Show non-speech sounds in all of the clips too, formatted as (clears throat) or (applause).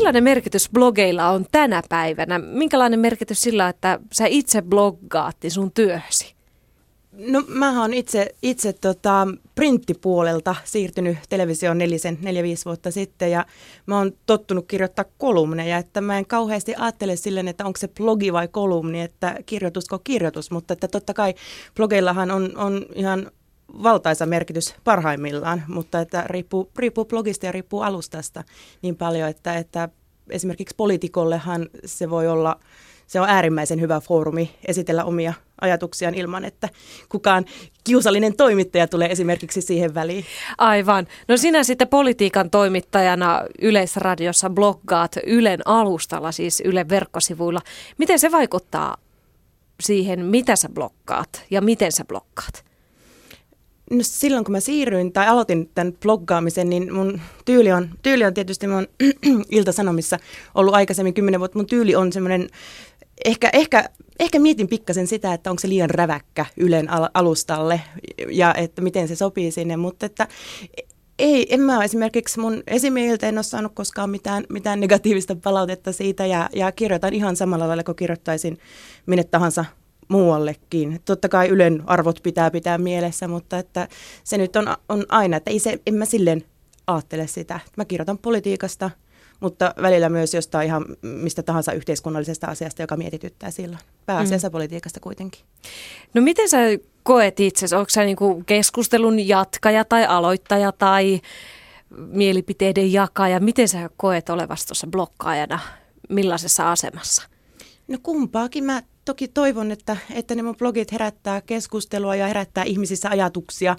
Millainen merkitys blogeilla on tänä päivänä? Minkälainen merkitys sillä, että sä itse bloggaat niin sun työhösi? No mä oon itse, itse tota, printtipuolelta siirtynyt televisioon nelisen, neljä, viisi vuotta sitten ja mä oon tottunut kirjoittaa kolumneja, että mä en kauheasti ajattele silleen, että onko se blogi vai kolumni, että kirjoitusko kirjoitus, mutta että totta kai blogeillahan on, on ihan valtaisa merkitys parhaimmillaan, mutta että riippuu, riippuu blogista ja riippuu alustasta niin paljon, että, että esimerkiksi poliitikollehan se voi olla, se on äärimmäisen hyvä foorumi esitellä omia ajatuksiaan ilman, että kukaan kiusallinen toimittaja tulee esimerkiksi siihen väliin. Aivan. No sinä sitten politiikan toimittajana Yleisradiossa bloggaat Ylen alustalla, siis Ylen verkkosivuilla. Miten se vaikuttaa siihen, mitä sä blokkaat ja miten sä blokkaat? No silloin kun mä siirryin tai aloitin tämän bloggaamisen, niin mun tyyli on, tyyli on tietysti mun (clears throat) Ilta-Sanomissa ollut aikaisemmin kymmenen vuotta. Mun tyyli on semmoinen, ehkä, ehkä, ehkä mietin pikkasen sitä, että onko se liian räväkkä Ylen alustalle ja että miten se sopii sinne, mutta että ei, en mä esimerkiksi mun esimiehiltä en ole saanut koskaan mitään, mitään negatiivista palautetta siitä ja, ja kirjoitan ihan samalla lailla kuin kirjoittaisin minne tahansa muuallekin. Totta kai Ylen arvot pitää pitää mielessä, mutta että se nyt on, on aina, että ei se, en mä silleen ajattele sitä. Mä kirjoitan politiikasta, mutta välillä myös jostain ihan mistä tahansa yhteiskunnallisesta asiasta, joka mietityttää silloin. Pääasiassa mm. politiikasta kuitenkin. No miten sä koet itse? Onko sä niinku keskustelun jatkaja tai aloittaja tai mielipiteiden jakaja? Miten sä koet olevasi tuossa blokkaajana? Millaisessa asemassa? No kumpaakin. Mä toki toivon, että, että ne mun blogit herättää keskustelua ja herättää ihmisissä ajatuksia.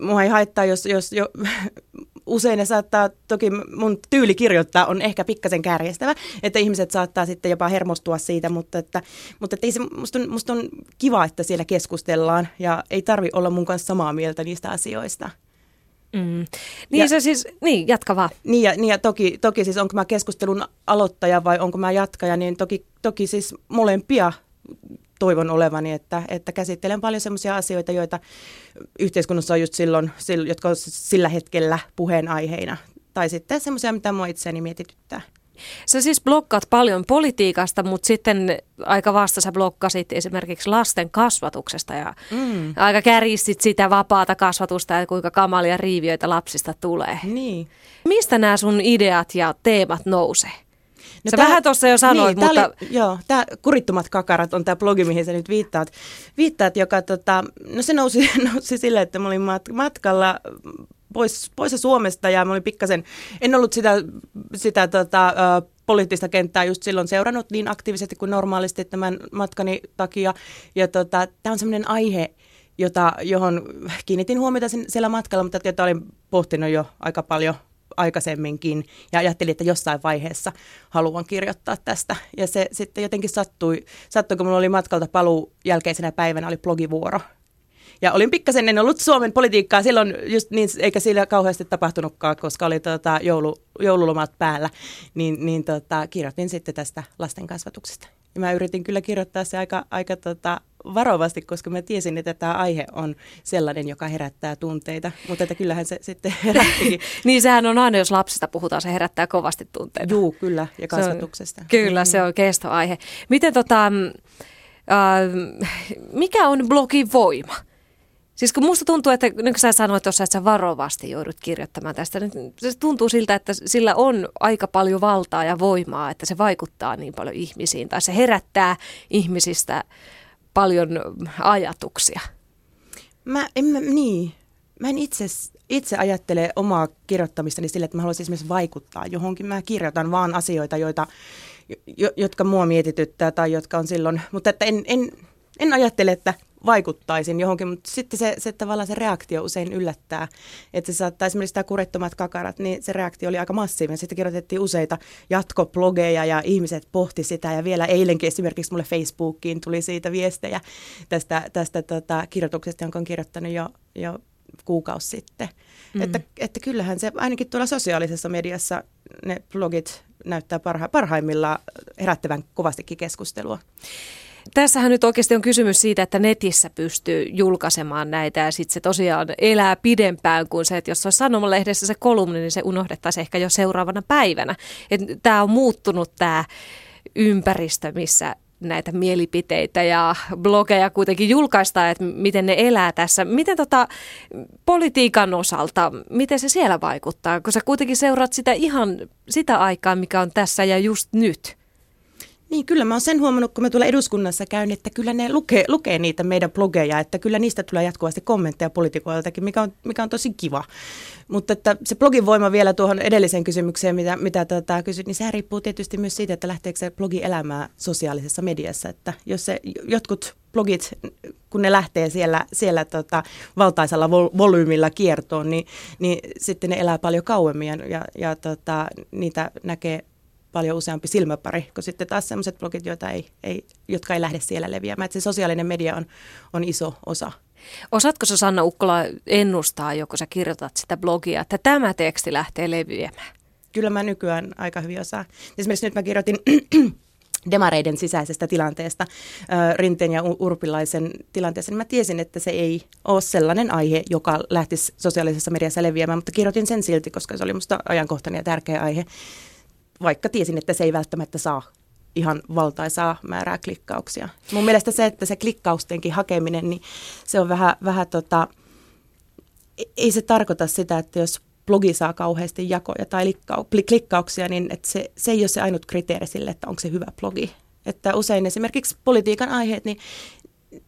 Mua ei haittaa, jos, jos jo, (laughs) usein ne saattaa, toki mun tyyli kirjoittaa on ehkä pikkasen kärjestävä, että ihmiset saattaa sitten jopa hermostua siitä, mutta, että, mutta että ei se, musta, on, musta on kiva, että siellä keskustellaan ja ei tarvi olla mun kanssa samaa mieltä niistä asioista. Mm. Niin ja, se siis, niin jatka vaan. Niin ja, niin ja toki, toki siis onko mä keskustelun aloittaja vai onko mä jatkaja, niin toki, toki siis molempia toivon olevani, että, että käsittelen paljon sellaisia asioita, joita yhteiskunnassa on just silloin, jotka on sillä hetkellä puheenaiheina. Tai sitten semmoisia, mitä mua itseäni mietityttää. Sä siis blokkaat paljon politiikasta, mutta sitten aika vasta sä blokkasit esimerkiksi lasten kasvatuksesta ja mm. aika kärjistit sitä vapaata kasvatusta ja kuinka kamalia riiviöitä lapsista tulee. Niin. Mistä nämä sun ideat ja teemat nousee? No Sä tää, vähän tuossa jo sanoit, niin, mutta... Oli, joo, tämä Kurittomat kakarat on tämä blogi, mihin sä nyt viittaat, viittaat joka tota, no se nousi, (laughs) nousi sille, että mä olin mat- matkalla pois, pois Suomesta ja mä olin pikkasen, en ollut sitä, sitä tota, poliittista kenttää just silloin seurannut niin aktiivisesti kuin normaalisti tämän matkani takia. Ja tota, tämä on semmoinen aihe, jota, johon kiinnitin huomiota siellä matkalla, mutta jota olin pohtinut jo aika paljon aikaisemminkin ja ajattelin, että jossain vaiheessa haluan kirjoittaa tästä. Ja se sitten jotenkin sattui, sattui kun minulla oli matkalta paluu jälkeisenä päivänä oli blogivuoro. Ja olin pikkasen, en ollut Suomen politiikkaa silloin just niin, eikä sillä kauheasti tapahtunutkaan, koska oli tota joulu, joululomat päällä, niin, niin tota, kirjoitin sitten tästä lasten kasvatuksesta. Ja mä yritin kyllä kirjoittaa se aika, aika tota, varovasti, koska mä tiesin, että tämä aihe on sellainen, joka herättää tunteita. Mutta että kyllähän se sitten (laughs) herättikin. niin sehän on aina, jos lapsista puhutaan, se herättää kovasti tunteita. Joo, kyllä, ja kasvatuksesta. Se on, kyllä, mm. se on kestoaihe. Miten tota, äh, mikä on blogin voima? Siis kun musta tuntuu, että niin kuin sä sanoit tuossa, että sä varovasti joudut kirjoittamaan tästä, niin se tuntuu siltä, että sillä on aika paljon valtaa ja voimaa, että se vaikuttaa niin paljon ihmisiin tai se herättää ihmisistä paljon ajatuksia. Mä, en mä, niin. Mä en itse, itse ajattele omaa kirjoittamistani sille, että mä haluaisin esimerkiksi vaikuttaa johonkin. Mä kirjoitan vaan asioita, joita, jo, jotka mua mietityttää tai jotka on silloin, mutta että en, en, en ajattele, että vaikuttaisin johonkin, mutta sitten se, se tavallaan se reaktio usein yllättää. Että se saattaa esimerkiksi tämä kurettomat kakarat, niin se reaktio oli aika massiivinen. Sitten kirjoitettiin useita jatkoblogeja ja ihmiset pohti sitä ja vielä eilenkin esimerkiksi mulle Facebookiin tuli siitä viestejä tästä, tästä tota, kirjoituksesta, jonka on kirjoittanut jo, jo kuukausi sitten. Mm. Että, että kyllähän se ainakin tuolla sosiaalisessa mediassa ne blogit näyttää parha, parhaimmillaan herättävän kovastikin keskustelua. Tässähän nyt oikeasti on kysymys siitä, että netissä pystyy julkaisemaan näitä ja sitten se tosiaan elää pidempään kuin se, että jos olisi sanomalehdessä se kolumni, niin se unohdettaisiin ehkä jo seuraavana päivänä. Tämä on muuttunut tämä ympäristö, missä näitä mielipiteitä ja blogeja kuitenkin julkaistaan, että miten ne elää tässä. Miten tota, politiikan osalta, miten se siellä vaikuttaa? Kun sä kuitenkin seuraat sitä ihan sitä aikaa, mikä on tässä ja just nyt. Niin, kyllä mä oon sen huomannut, kun mä tuolla eduskunnassa käyn, että kyllä ne lukee, lukee niitä meidän blogeja, että kyllä niistä tulee jatkuvasti kommentteja poliitikoiltakin, mikä on, mikä on tosi kiva. Mutta että se blogin voima vielä tuohon edelliseen kysymykseen, mitä, mitä tota, kysyt, niin sehän riippuu tietysti myös siitä, että lähteekö se blogi elämään sosiaalisessa mediassa. Että jos se jotkut blogit, kun ne lähtee siellä, siellä tota, valtaisella vol- volyymilla kiertoon, niin, niin sitten ne elää paljon kauemmin ja, ja tota, niitä näkee paljon useampi silmäpari kuin sitten taas sellaiset blogit, joita ei, ei, jotka ei lähde siellä leviämään. Että se sosiaalinen media on, on iso osa. Osaatko sä Sanna Ukkola ennustaa, joko sä kirjoitat sitä blogia, että tämä teksti lähtee leviämään? Kyllä mä nykyään aika hyvin osaan. Esimerkiksi nyt mä kirjoitin (clears throat) demareiden sisäisestä tilanteesta, Rinteen ja Urpilaisen tilanteessa, niin mä tiesin, että se ei ole sellainen aihe, joka lähtisi sosiaalisessa mediassa leviämään, mutta kirjoitin sen silti, koska se oli musta ajankohtainen ja tärkeä aihe vaikka tiesin, että se ei välttämättä saa ihan valtaisaa määrää klikkauksia. Mun mielestä se, että se klikkaustenkin hakeminen, niin se on vähän, vähän tota, e-, ei se tarkoita sitä, että jos blogi saa kauheasti jakoja tai klikkauksia, niin että se, se ei ole se ainut kriteeri sille, että onko se hyvä blogi. Että usein esimerkiksi politiikan aiheet, niin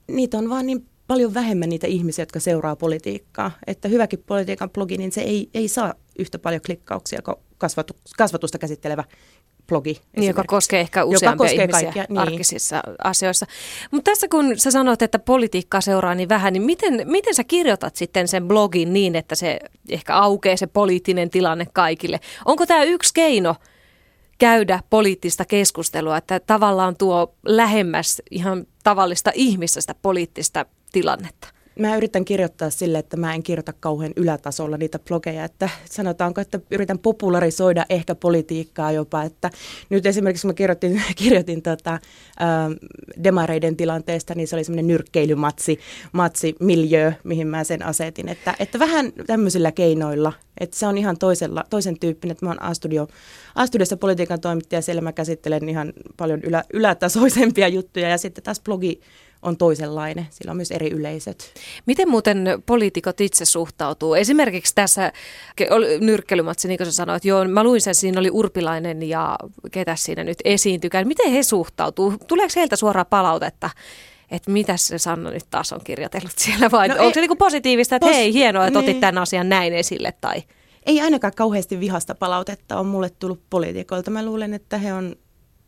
niitä on vaan niin paljon vähemmän niitä ihmisiä, jotka seuraa politiikkaa. Että hyväkin politiikan blogi, niin se ei, ei saa yhtä paljon klikkauksia kuin kasvatu, kasvatusta käsittelevä blogi. Niin, joka koskee ehkä useampia koskee ihmisiä kaikkia, niin. arkisissa asioissa. Mutta tässä kun sä sanoit, että politiikkaa seuraa niin vähän, niin miten, miten sä kirjoitat sitten sen blogin niin, että se ehkä aukeaa se poliittinen tilanne kaikille? Onko tämä yksi keino käydä poliittista keskustelua, että tavallaan tuo lähemmäs ihan tavallista ihmistä sitä poliittista tilannetta? Mä yritän kirjoittaa sille, että mä en kirjoita kauhean ylätasolla niitä blogeja, että sanotaanko, että yritän popularisoida ehkä politiikkaa jopa, että nyt esimerkiksi mä kirjoitin, (laughs) kirjoitin tota, ä, demareiden tilanteesta, niin se oli semmoinen nyrkkeilymatsi, matsi, miljö, mihin mä sen asetin, että, että vähän tämmöisillä keinoilla, että se on ihan toisella, toisen tyyppinen, että mä oon A-studio, A-studiossa politiikan toimittaja, siellä mä käsittelen ihan paljon ylä, ylätasoisempia juttuja ja sitten taas blogi on toisenlainen. Sillä on myös eri yleisöt. Miten muuten poliitikot itse suhtautuu? Esimerkiksi tässä nyrkkelymatsi, niin kuin sä sanoit, joo, mä luin sen, siinä oli Urpilainen ja ketä siinä nyt esiintykään. Miten he suhtautuu? Tuleeko heiltä suoraa palautetta? että mitä se Sanna nyt taas on kirjoitellut siellä, vai no onko ei, se niinku positiivista, että pos, hei, hienoa, että niin. otit tämän asian näin esille, tai... Ei ainakaan kauheasti vihasta palautetta on mulle tullut poliitikoilta. Mä luulen, että he on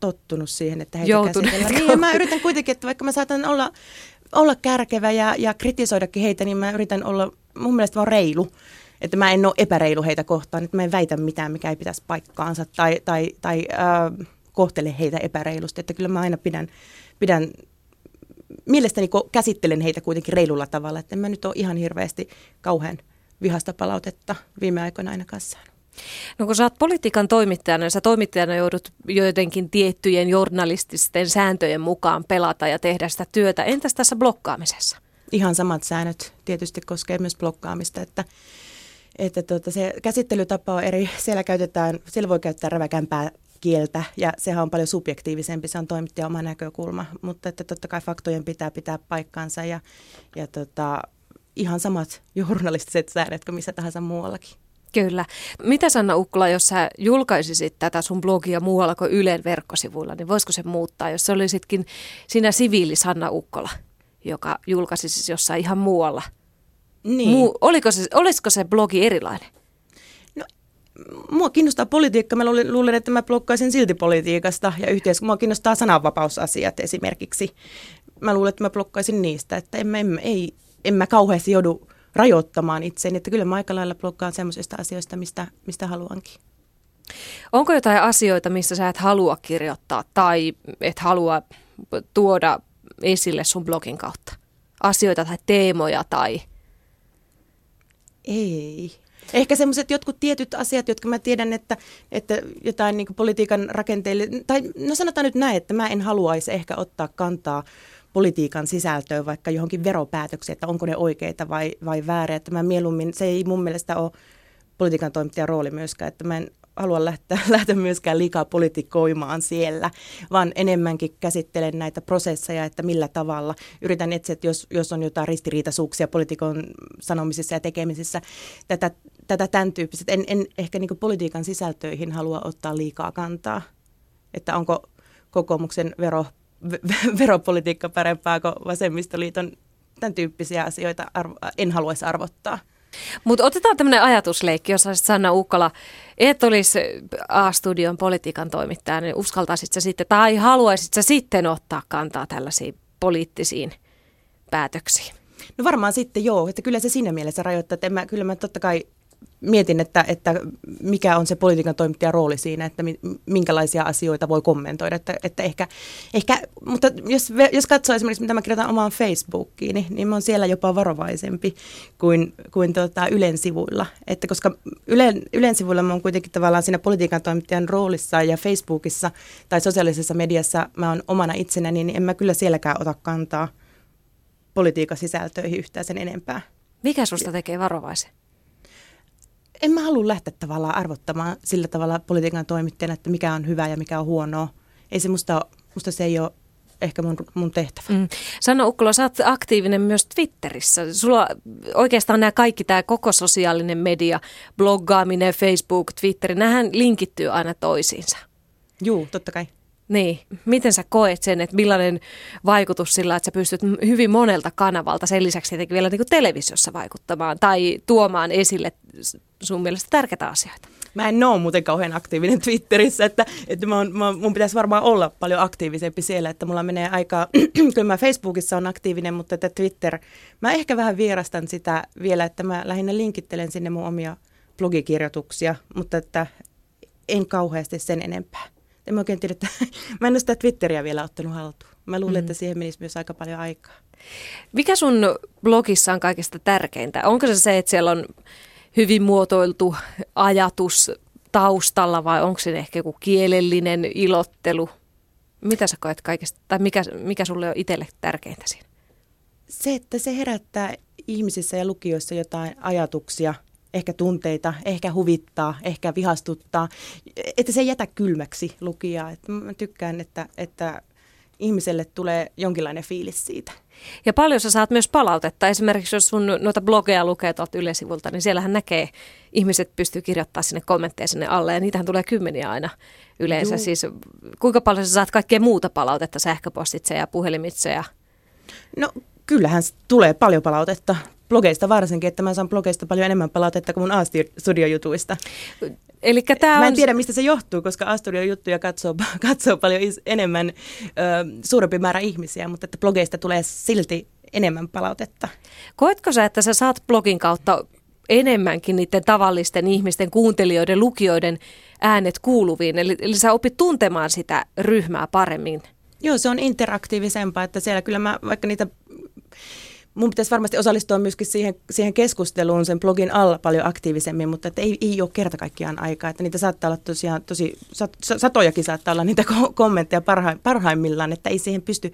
tottunut siihen, että heitä käsitellään. (laughs) Niin, ja mä yritän kuitenkin, että vaikka mä saatan olla, olla kärkevä ja, ja kritisoidakin heitä, niin mä yritän olla mun mielestä vaan reilu. Että mä en ole epäreilu heitä kohtaan, että mä en väitä mitään, mikä ei pitäisi paikkaansa tai, tai, tai äh, kohtele heitä epäreilusti. Että kyllä mä aina pidän, pidän mielestäni käsittelen heitä kuitenkin reilulla tavalla, että en mä nyt ole ihan hirveästi kauhean vihasta palautetta viime aikoina ainakaan saanut. No kun sä oot politiikan toimittajana, niin sä toimittajana joudut joidenkin tiettyjen journalististen sääntöjen mukaan pelata ja tehdä sitä työtä. Entäs tässä blokkaamisessa? Ihan samat säännöt tietysti koskee myös blokkaamista, että, että tuota, se käsittelytapa on eri. Siellä, käytetään, siellä voi käyttää räväkämpää kieltä ja sehän on paljon subjektiivisempi, se on toimittaja oma näkökulma, mutta että totta kai faktojen pitää pitää paikkaansa ja, ja tota, ihan samat (laughs) journalistiset säännöt kuin missä tahansa muuallakin. Kyllä. Mitä Sanna Ukkula, jos sä julkaisisit tätä sun blogia muualla kuin Ylen verkkosivuilla, niin voisiko se muuttaa, jos se olisitkin sinä siviili Sanna Ukkola, joka julkaisisi jossain ihan muualla? Niin. Muu, oliko se, olisiko se blogi erilainen? No, mua kiinnostaa politiikka. Mä luulen, että mä blokkaisin silti politiikasta ja yhteiskunta. Mua kiinnostaa sananvapausasiat esimerkiksi. Mä luulen, että mä blokkaisin niistä, että en, en, ei, en mä kauheasti joudu rajoittamaan itseäni. Että kyllä mä aika lailla blokkaan semmoisista asioista, mistä, mistä haluankin. Onko jotain asioita, missä sä et halua kirjoittaa tai et halua tuoda esille sun blogin kautta? Asioita tai teemoja tai... Ei. Ehkä semmoiset jotkut tietyt asiat, jotka mä tiedän, että, että jotain niin politiikan rakenteille, tai no sanotaan nyt näin, että mä en haluaisi ehkä ottaa kantaa politiikan sisältöön, vaikka johonkin veropäätökseen, että onko ne oikeita vai, vai vääriä. Että mä mieluummin, se ei mun mielestä ole politiikan toimittajan rooli myöskään, että mä en halua lähteä, (laughs) lähteä myöskään liikaa politikoimaan siellä, vaan enemmänkin käsittelen näitä prosesseja, että millä tavalla. Yritän etsiä, että jos, jos on jotain ristiriitaisuuksia poliitikon sanomisissa ja tekemisissä, tätä, tätä tämän tyyppiset. En, en ehkä niin politiikan sisältöihin halua ottaa liikaa kantaa, että onko kokoomuksen vero, (laughs) veropolitiikka parempaa kuin vasemmistoliiton tämän tyyppisiä asioita arvo, en haluaisi arvottaa. Mutta otetaan tämmöinen ajatusleikki, jos olisit Sanna Ukkala, et olisi A-studion politiikan toimittaja, niin uskaltaisit sä sitten, tai haluaisit sä sitten ottaa kantaa tällaisiin poliittisiin päätöksiin? No varmaan sitten joo, että kyllä se siinä mielessä rajoittaa, että en mä, kyllä mä totta kai mietin, että, että mikä on se politiikan toimittajan rooli siinä, että minkälaisia asioita voi kommentoida. Että, että ehkä, ehkä, mutta jos, jos katsoo esimerkiksi, mitä mä kirjoitan omaan Facebookiin, niin, niin mä oon siellä jopa varovaisempi kuin, kuin tota Ylen sivuilla. Että koska Ylen, Ylen sivuilla mä oon kuitenkin tavallaan siinä politiikan toimittajan roolissa ja Facebookissa tai sosiaalisessa mediassa mä oon omana itsenäni, niin en mä kyllä sielläkään ota kantaa politiikan sisältöihin yhtään sen enempää. Mikä susta tekee varovaisen? En mä halua lähteä tavallaan arvottamaan sillä tavalla politiikan toimittajana, että mikä on hyvä ja mikä on huonoa. Ei se musta, musta se ei ole ehkä mun, mun tehtävä. Mm. Sano Ukkola, sä oot aktiivinen myös Twitterissä. Sulla oikeastaan nämä kaikki, tämä koko sosiaalinen media, bloggaaminen, Facebook, Twitter, nämähän linkittyy aina toisiinsa. Joo, totta kai. Niin, miten sä koet sen, että millainen vaikutus sillä, että sä pystyt hyvin monelta kanavalta sen lisäksi tietenkin vielä niin kuin televisiossa vaikuttamaan tai tuomaan esille sun mielestä tärkeitä asioita? Mä en ole muuten kauhean aktiivinen (laughs) Twitterissä, että, että mä on, mä, mun pitäisi varmaan olla paljon aktiivisempi siellä, että mulla menee aika, (clears throat) kyllä mä Facebookissa on aktiivinen, mutta että Twitter, mä ehkä vähän vierastan sitä vielä, että mä lähinnä linkittelen sinne mun omia blogikirjoituksia, mutta että en kauheasti sen enempää en mä oikein tiedä, että (laughs) mä en ole sitä Twitteriä vielä ottanut haltuun. Mä luulen, mm. että siihen menisi myös aika paljon aikaa. Mikä sun blogissa on kaikista tärkeintä? Onko se se, että siellä on hyvin muotoiltu ajatus taustalla vai onko se ehkä joku kielellinen ilottelu? Mitä sä koet kaikista, tai mikä, mikä sulle on itselle tärkeintä siinä? Se, että se herättää ihmisissä ja lukijoissa jotain ajatuksia – ehkä tunteita, ehkä huvittaa, ehkä vihastuttaa, että se ei jätä kylmäksi lukijaa. Että mä tykkään, että, että ihmiselle tulee jonkinlainen fiilis siitä. Ja paljon sä saat myös palautetta. Esimerkiksi jos sun noita blogeja lukee tuolta yleisivulta, niin siellähän näkee, ihmiset pystyy kirjoittamaan sinne kommentteja sinne alle ja niitähän tulee kymmeniä aina yleensä. Juu. Siis kuinka paljon sä saat kaikkea muuta palautetta sähköpostitse ja puhelimitse? Ja... No kyllähän tulee paljon palautetta blogeista varsinkin, että mä saan blogeista paljon enemmän palautetta kuin mun A-studiojutuista. Eli tämä Mä en tiedä, mistä se johtuu, koska A-studio-juttuja katsoo, (laughs) katsoo paljon is, enemmän, ö, suurempi määrä ihmisiä, mutta että blogeista tulee silti enemmän palautetta. Koetko sä, että sä saat blogin kautta enemmänkin niiden tavallisten ihmisten, kuuntelijoiden, lukijoiden äänet kuuluviin? Eli, eli sä opit tuntemaan sitä ryhmää paremmin? Joo, se on interaktiivisempaa, että siellä kyllä mä, vaikka niitä mun pitäisi varmasti osallistua myöskin siihen, siihen keskusteluun sen blogin alla paljon aktiivisemmin, mutta ei, ei ole kerta kaikkiaan aikaa. Että niitä saattaa olla tosiaan tosi, satojakin saattaa olla niitä (laughs) kommentteja parha, parhaimmillaan, että ei siihen pysty,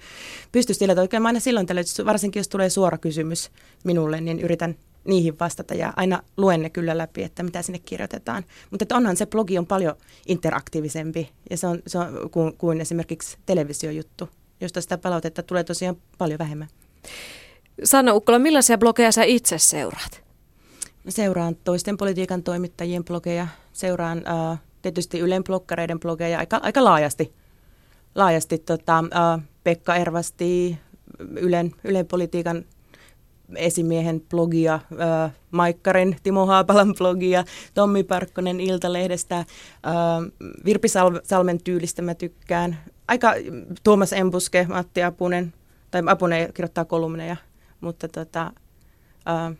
pysty sillä tavalla. Mä aina silloin tällä, varsinkin jos tulee suora kysymys minulle, niin yritän niihin vastata ja aina luen ne kyllä läpi, että mitä sinne kirjoitetaan. Mutta että onhan se blogi on paljon interaktiivisempi ja se on, se on kuin, kuin esimerkiksi televisiojuttu, josta sitä palautetta tulee tosiaan paljon vähemmän. Sanna Ukkola, millaisia blogeja sä itse seuraat? Seuraan toisten politiikan toimittajien blogeja, seuraan uh, tietysti Ylen blokkareiden blogeja aika, aika laajasti. Laajasti tota, uh, Pekka Ervasti, Ylen, Ylen politiikan esimiehen blogia, uh, Maikkarin, Timo Haapalan blogia, Tommi Parkkonen Iltalehdestä, uh, Virpi Salmen tyylistä mä tykkään. Aika Tuomas Embuske, Matti Apunen, tai Apunen kirjoittaa kolumneja mutta tota, ää,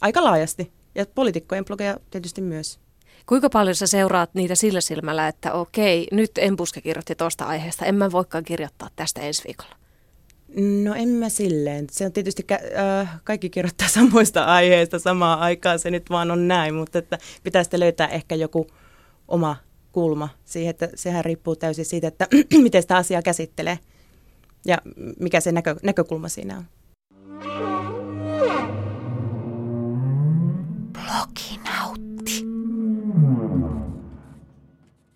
aika laajasti. Ja poliitikkojen blogeja tietysti myös. Kuinka paljon sä seuraat niitä sillä silmällä, että okei, nyt Embuske kirjoitti tuosta aiheesta, en mä voikaan kirjoittaa tästä ensi viikolla? No en mä silleen. Se on tietysti, äh, kaikki kirjoittaa (laughs) samoista aiheista samaan aikaan, se nyt vaan on näin, mutta että pitäisi löytää ehkä joku oma kulma siihen, että sehän riippuu täysin siitä, että (clears throat) miten sitä asiaa käsittelee ja mikä se näkö, näkökulma siinä on. 说。